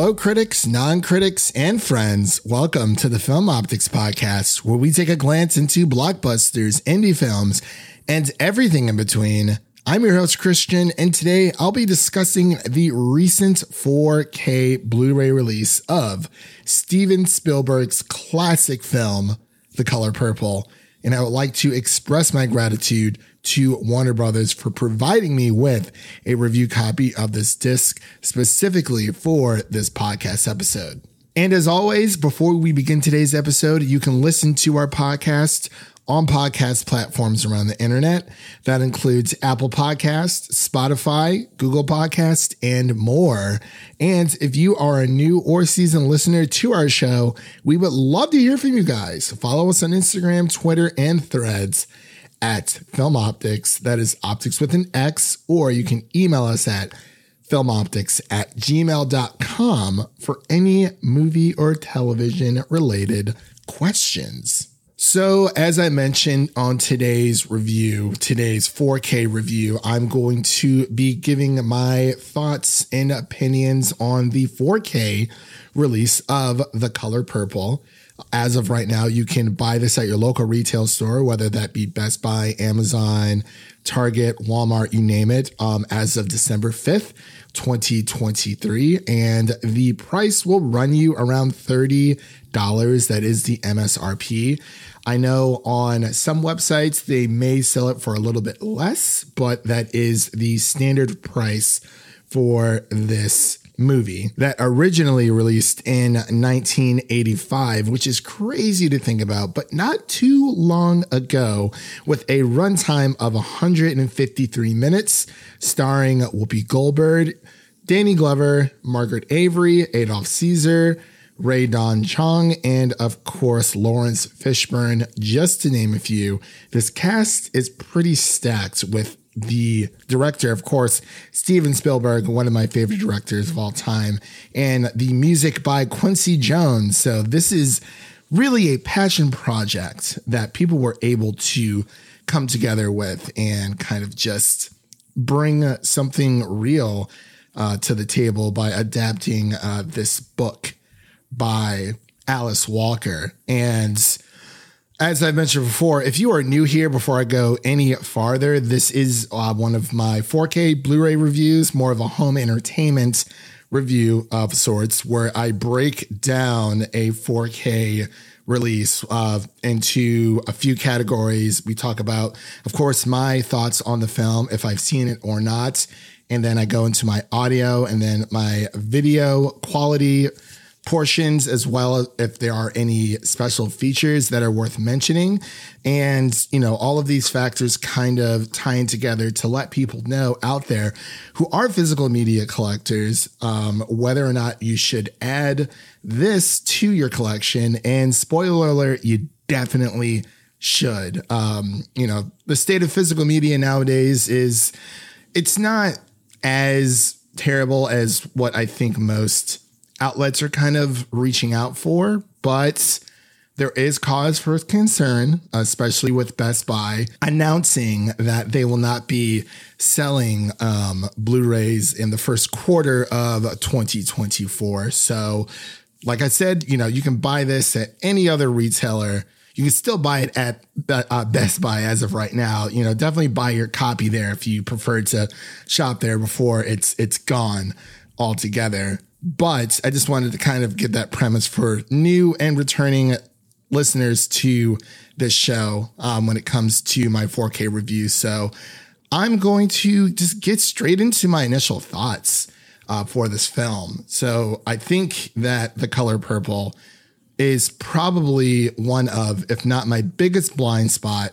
hello, critics, non critics, and friends. Welcome to the Film Optix Podcast, where we take a glance into blockbusters, indie films, and everything in between. I'm your host, Christian, and today I'll be discussing the recent 4K Blu ray release of Steven Spielberg's classic film, The Color Purple. And I would like to express my gratitude to Warner Brothers for providing me with a review copy of this disc specifically for this podcast episode. And as always, before we begin today's episode, you can listen to our podcast on podcast platforms around the internet. That includes Apple Podcast, Spotify, Google Podcast, and more. And if you are a new or seasoned listener to our show, we would love to hear from you guys. Follow us on Instagram, Twitter, and Threads at Film Optix. That is optics with an X, or you can email us at filmoptix at gmail.com for any movie or television related questions. So, as I mentioned on today's review, today's 4K review, I'm going to be giving my thoughts and opinions on the 4K release of The Color Purple. As of right now, you can buy this at your local retail store, whether that be Best Buy, Amazon, Target, Walmart, you name it, um, as of December 5th. 2023 and the price will run you around $30 that is the MSRP I know on some websites they may sell it for a little bit less, but that is the standard price for this movie that originally released in 1985, which is crazy to think about, but not too long ago, with a runtime of 153 minutes, starring Whoopi Goldberg, Danny Glover, Margaret Avery, Adolph Caesar, Rae Dawn Chong, and of course, Laurence Fishburne, just to name a few. This cast is pretty stacked with the director, of course, Steven Spielberg, one of my favorite directors of all time, and the music by Quincy Jones. So, this is really a passion project that people were able to come together with and kind of just bring something real uh, to the table by adapting uh, this book by Alice Walker. And as I've mentioned before, if you are new here, before I go any farther, this is uh, one of my 4K Blu ray reviews, more of a home entertainment review of sorts, where I break down a 4K release uh, into a few categories. We talk about, of course, my thoughts on the film, if I've seen it or not. And then I go into my audio and then my video quality portions as well if there are any special features that are worth mentioning. And you know all of these factors kind of tying together to let people know out there who are physical media collectors um, whether or not you should add this to your collection. And spoiler alert you definitely should. Um, you know the state of physical media nowadays is it's not as terrible as what i think most outlets are kind of reaching out for, but there is cause for concern, especially with Best Buy announcing that they will not be selling um, Blu rays in the first quarter of 2024. So, like I said, you know, you can buy this at any other retailer. You can still buy it at uh, Best Buy as of right now. You know, definitely buy your copy there if you prefer to shop there before it's it's gone altogether. But I just wanted to kind of get that premise for new and returning listeners to this show um, when it comes to my 4K review. So I'm going to just get straight into my initial thoughts uh, for this film. So I think that The Color Purple is probably one of, if not my biggest blind spot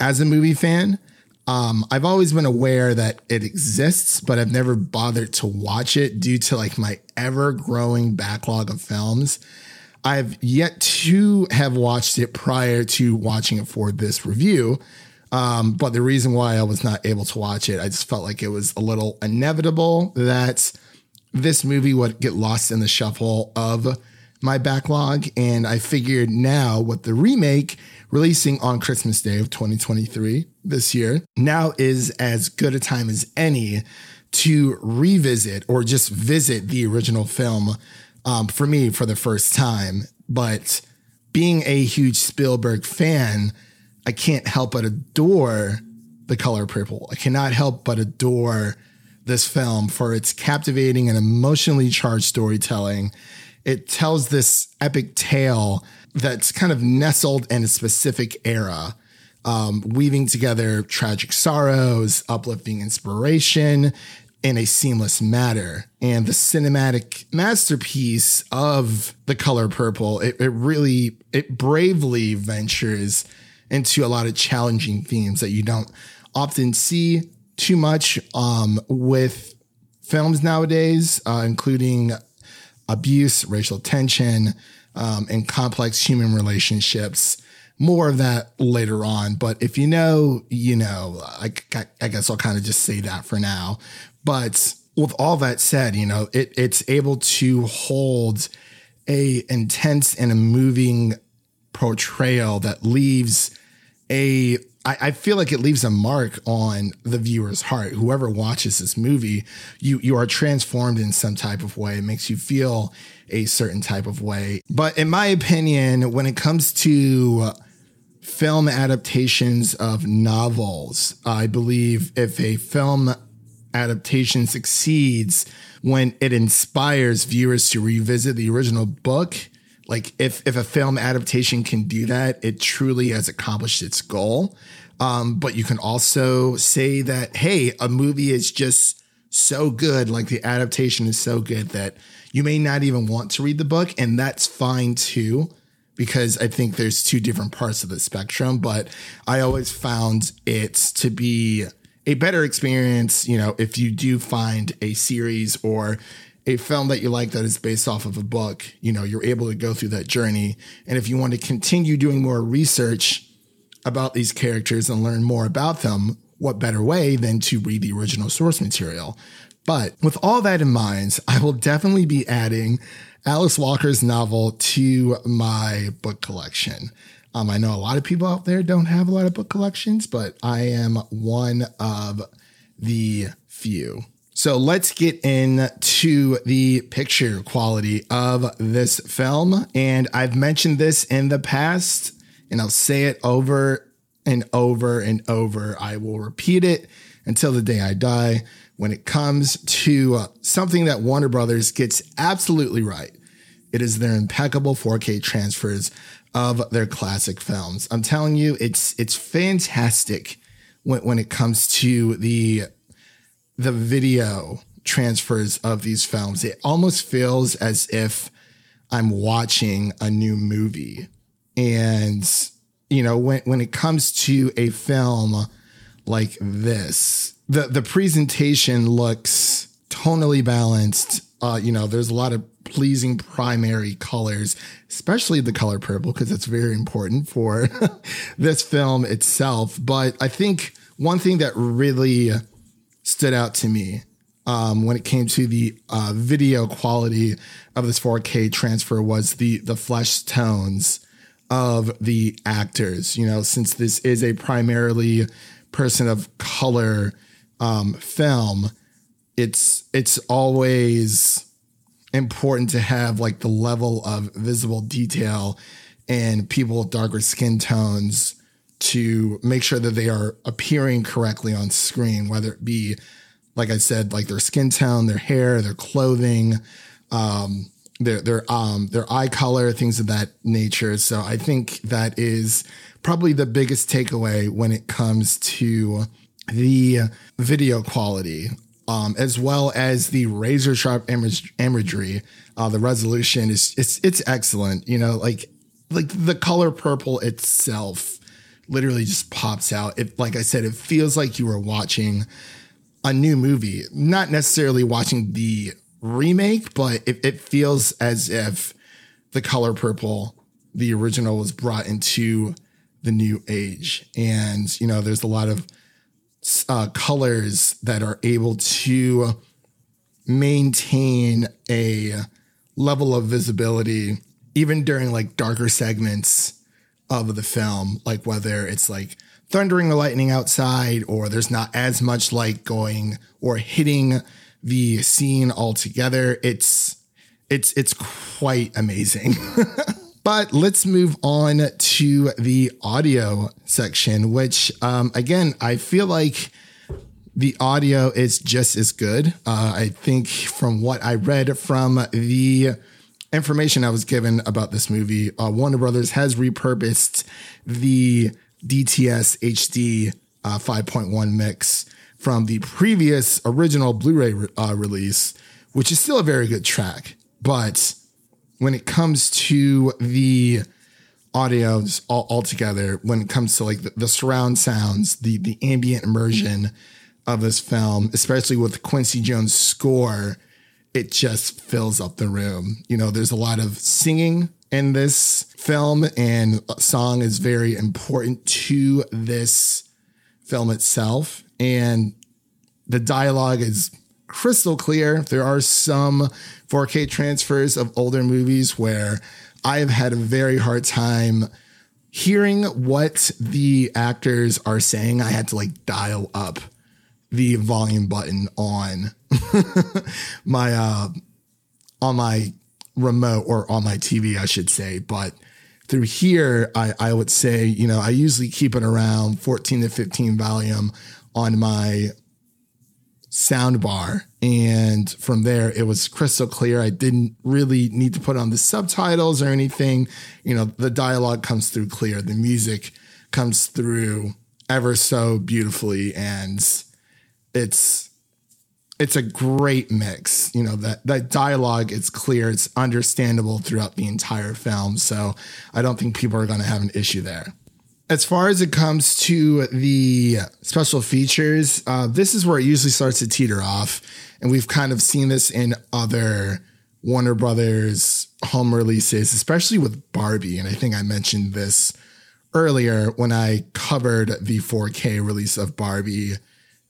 as a movie fan. Um, I've always been aware that it exists, but I've never bothered to watch it due to like my ever growing backlog of films. I've yet to have watched it prior to watching it for this review. Um, but the reason why I was not able to watch it, I just felt like it was a little inevitable that this movie would get lost in the shuffle of my backlog. And I figured now with the remake releasing on Christmas Day of 2023, this year, now is as good a time as any to revisit or just visit the original film um, for me for the first time. But being a huge Spielberg fan, I can't help but adore The Color Purple. I cannot help but adore this film for its captivating and emotionally charged storytelling. It tells this epic tale that's kind of nestled in a specific era, um, weaving together tragic sorrows, uplifting inspiration in a seamless manner. And the cinematic masterpiece of The Color Purple, it, it really, it bravely ventures into a lot of challenging themes that you don't often see too much um, with films nowadays, uh, including abuse, racial tension, um, and complex human relationships. More of that later on. But if you know, you know, I, I guess I'll kind of just say that for now. But with all that said, you know, it, it's able to hold a intense and a moving portrayal that leaves a I, I feel like it leaves a mark on the viewer's heart. Whoever watches this movie, you you are transformed in some type of way. It makes you feel a certain type of way. But in my opinion, when it comes to film adaptations of novels, I believe if a film adaptation succeeds when it inspires viewers to revisit the original book, like if if a film adaptation can do that, it truly has accomplished its goal. Um, but you can also say that hey, a movie is just so good, like the adaptation is so good that you may not even want to read the book, and that's fine too, because I think there's two different parts of the spectrum. But I always found it to be a better experience, you know, if you do find a series or a film that you like that is based off of a book, you know, you're able to go through that journey. And if you want to continue doing more research about these characters and learn more about them, what better way than to read the original source material? But with all that in mind, I will definitely be adding Alice Walker's novel to my book collection. Um, I know a lot of people out there don't have a lot of book collections, but I am one of the few. So let's get into the picture quality of this film. And I've mentioned this in the past, and I'll say it over and over and over. I will repeat it until the day I die. When it comes to uh, something that Warner Brothers gets absolutely right, it is their impeccable 4K transfers of their classic films. I'm telling you, it's it's fantastic when, when it comes to the the video transfers of these films. It almost feels as if I'm watching a new movie. And, you know, when, when it comes to a film like this, the, the presentation looks tonally balanced. Uh, you know, there's a lot of pleasing primary colors, especially the color purple, because it's very important for this film itself. But I think one thing that really stood out to me um, when it came to the uh, video quality of this 4K transfer was the the flesh tones of the actors. You know, since this is a primarily person of color um, film, it's it's always important to have like the level of visible detail and people with darker skin tones to make sure that they are appearing correctly on screen, whether it be, like I said, like their skin tone, their hair, their clothing, um, their their um their eye color, things of that nature. So I think that is probably the biggest takeaway when it comes to the video quality, um, as well as the razor sharp image, imagery. Uh, the resolution is it's it's excellent. You know, like like the color purple itself literally just pops out. It, like I said, it feels like you are watching a new movie, not necessarily watching the remake, but it, it feels as if the color purple, the original, was brought into the new age. And, you know, there's a lot of uh, colors that are able to maintain a level of visibility even during like darker segments of the film, like whether it's like thundering or lightning outside, or there's not as much light going or hitting the scene altogether. It's it's it's quite amazing. but let's move on to the audio section, which um, again I feel like the audio is just as good. Uh, I think from what I read from the information I was given about this movie, uh, Warner Brothers has repurposed the DTS HD uh, 5.1 mix from the previous original Blu-ray re- uh, release, which is still a very good track. But when it comes to the audio all, altogether, when it comes to like the, the surround sounds, the the ambient immersion of this film, especially with Quincy Jones' score, it just fills up the room. You know, there's a lot of singing in this film, and song is very important to this film itself. And the dialogue is crystal clear. There are some 4K transfers of older movies where I have had a very hard time hearing what the actors are saying. I had to like dial up the volume button on my uh on my remote or on my TV, I should say. But through here, I, I would say, you know, I usually keep it around 14 to 15 volume on my sound bar. And from there, it was crystal clear. I didn't really need to put on the subtitles or anything. You know, the dialogue comes through clear, the music comes through ever so beautifully. And it's, it's a great mix. You know, that, that dialogue, it's clear, it's understandable throughout the entire film. So I don't think people are going to have an issue there. As far as it comes to the special features, uh, this is where it usually starts to teeter off. And we've kind of seen this in other Warner Brothers home releases, especially with Barbie. And I think I mentioned this earlier when I covered the 4K release of Barbie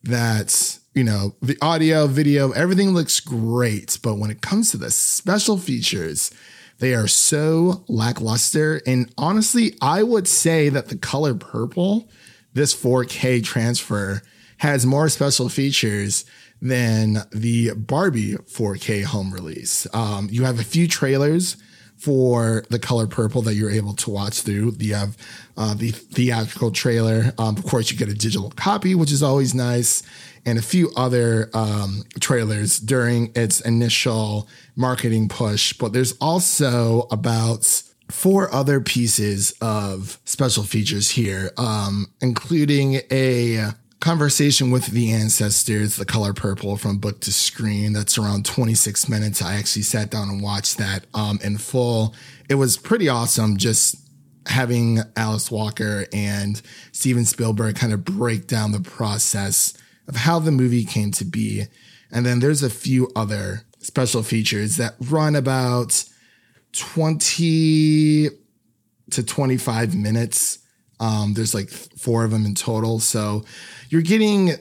that you know, the audio, video, everything looks great. But when it comes to the special features, they are so lackluster. And honestly, I would say that the color purple, this 4K transfer, has more special features than the Barbie 4K home release. Um, you have a few trailers for the color purple that you're able to watch through. You have uh, the theatrical trailer. Um, of course, you get a digital copy, which is always nice, and a few other um, trailers during its initial marketing push. But there's also about four other pieces of special features here, um, including a conversation with the ancestors, the color purple from book to screen. That's around 26 minutes. I actually sat down and watched that um, in full. It was pretty awesome just having Alice Walker and Steven Spielberg kind of break down the process of how the movie came to be. And then there's a few other special features that run about 20 to 25 minutes. Um, there's like four of them in total. So you're getting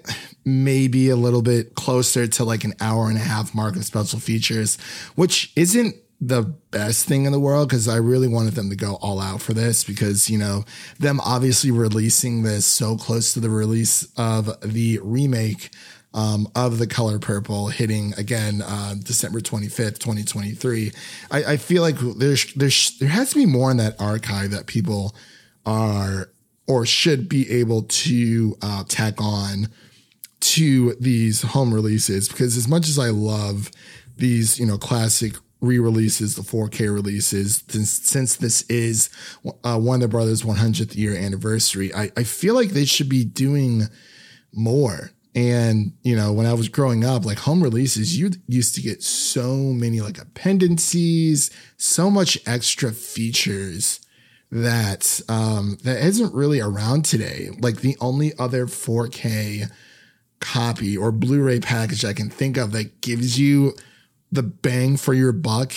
maybe a little bit closer to like an hour and a half mark of special features, which isn't the best thing in the world because I really wanted them to go all out for this because, you know, them obviously releasing this so close to the release of the remake um, of the color purple hitting again uh, December 25th, 2023. I, I feel like there's, there's, there has to be more in that archive that people are or should be able to uh, tack on to these home releases because as much as I love these, you know, classic re-releases, the 4K releases, since, since this is uh, Warner Brothers 100th year anniversary, I, I feel like they should be doing more. And, you know, when I was growing up, like home releases, you used to get so many like appendices, so much extra features that um, that isn't really around today. Like the only other 4K copy or Blu-ray package I can think of that gives you the bang for your buck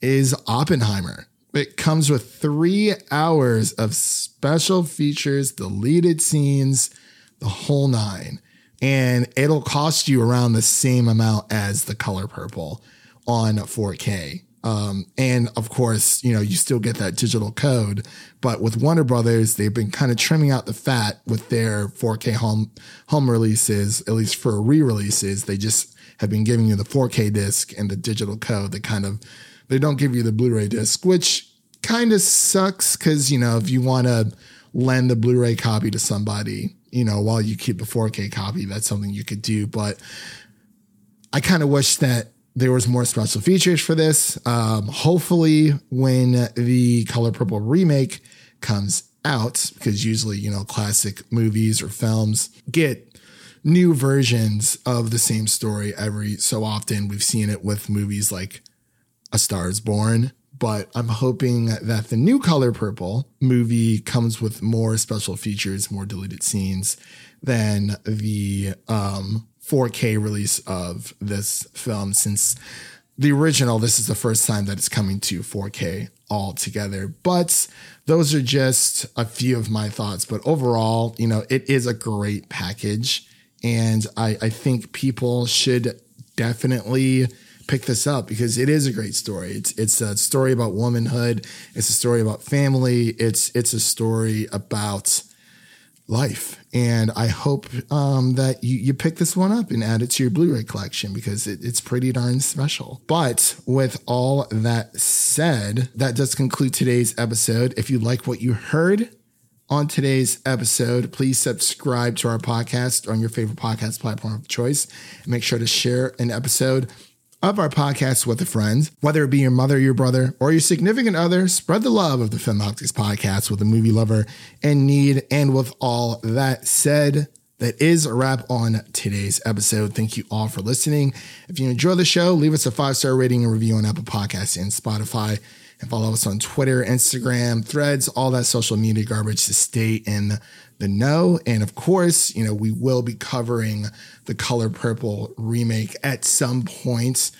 is Oppenheimer. It comes with three hours of special features, deleted scenes, the whole nine. And it'll cost you around the same amount as the color purple on 4K. Um, and of course, you know, you still get that digital code. But with Warner Brothers, they've been kind of trimming out the fat with their 4K home home releases, at least for re-releases. They just have been giving you the 4K disc and the digital code. They kind of they don't give you the Blu-ray disc, which kind of sucks because you know if you want to lend the Blu-ray copy to somebody, you know, while you keep the 4K copy, that's something you could do. But I kind of wish that there was more special features for this. Um, hopefully, when the Color Purple remake comes out, because usually, you know, classic movies or films get new versions of the same story every so often. We've seen it with movies like A Star is Born, but I'm hoping that the new Color Purple movie comes with more special features, more deleted scenes than the um, 4K release of this film since the original, this is the first time that it's coming to 4K altogether. But those are just a few of my thoughts. But overall, you know, it is a great package. And I, I think people should definitely pick this up because it is a great story. It's it's a story about womanhood. It's a story about family. It's it's a story about life. And I hope um, that you, you pick this one up and add it to your Blu ray collection because it, it's pretty darn special. But with all that said, that does conclude today's episode. If you like what you heard, on today's episode, please subscribe to our podcast on your favorite podcast platform of choice and make sure to share an episode of our podcast with a friend, whether it be your mother, your brother, or your significant other. Spread the love of the Film Optix podcast with a movie lover in need. And with all that said, that is a wrap on today's episode. Thank you all for listening. If you enjoy the show, leave us a five star rating and review on Apple Podcasts and Spotify. And follow us on Twitter, Instagram, threads, all that social media garbage to stay in the know. And of course, you know, we will be covering the Color Purple remake at some point.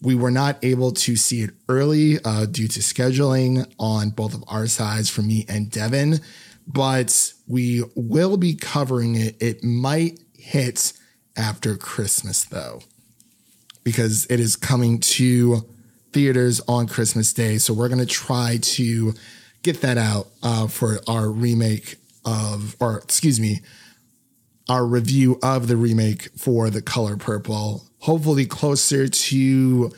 We were not able to see it early uh, due to scheduling on both of our sides for me and Devin, but we will be covering it. It might hit after Christmas though, because it is coming to theaters on Christmas Day. So we're going to try to get that out uh, for our remake of, or excuse me, our review of the remake for The Color Purple. Hopefully, closer to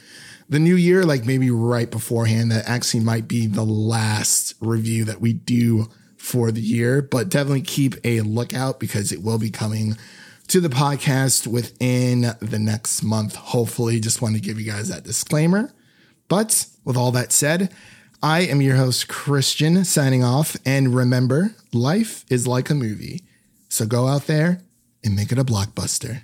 the new year, like maybe right beforehand. That actually might be the last review that we do for the year, but definitely keep a lookout because it will be coming to the podcast within the next month. Hopefully, just want to give you guys that disclaimer. But with all that said, I am your host, Christian, signing off. And remember, life is like a movie. So go out there and make it a blockbuster.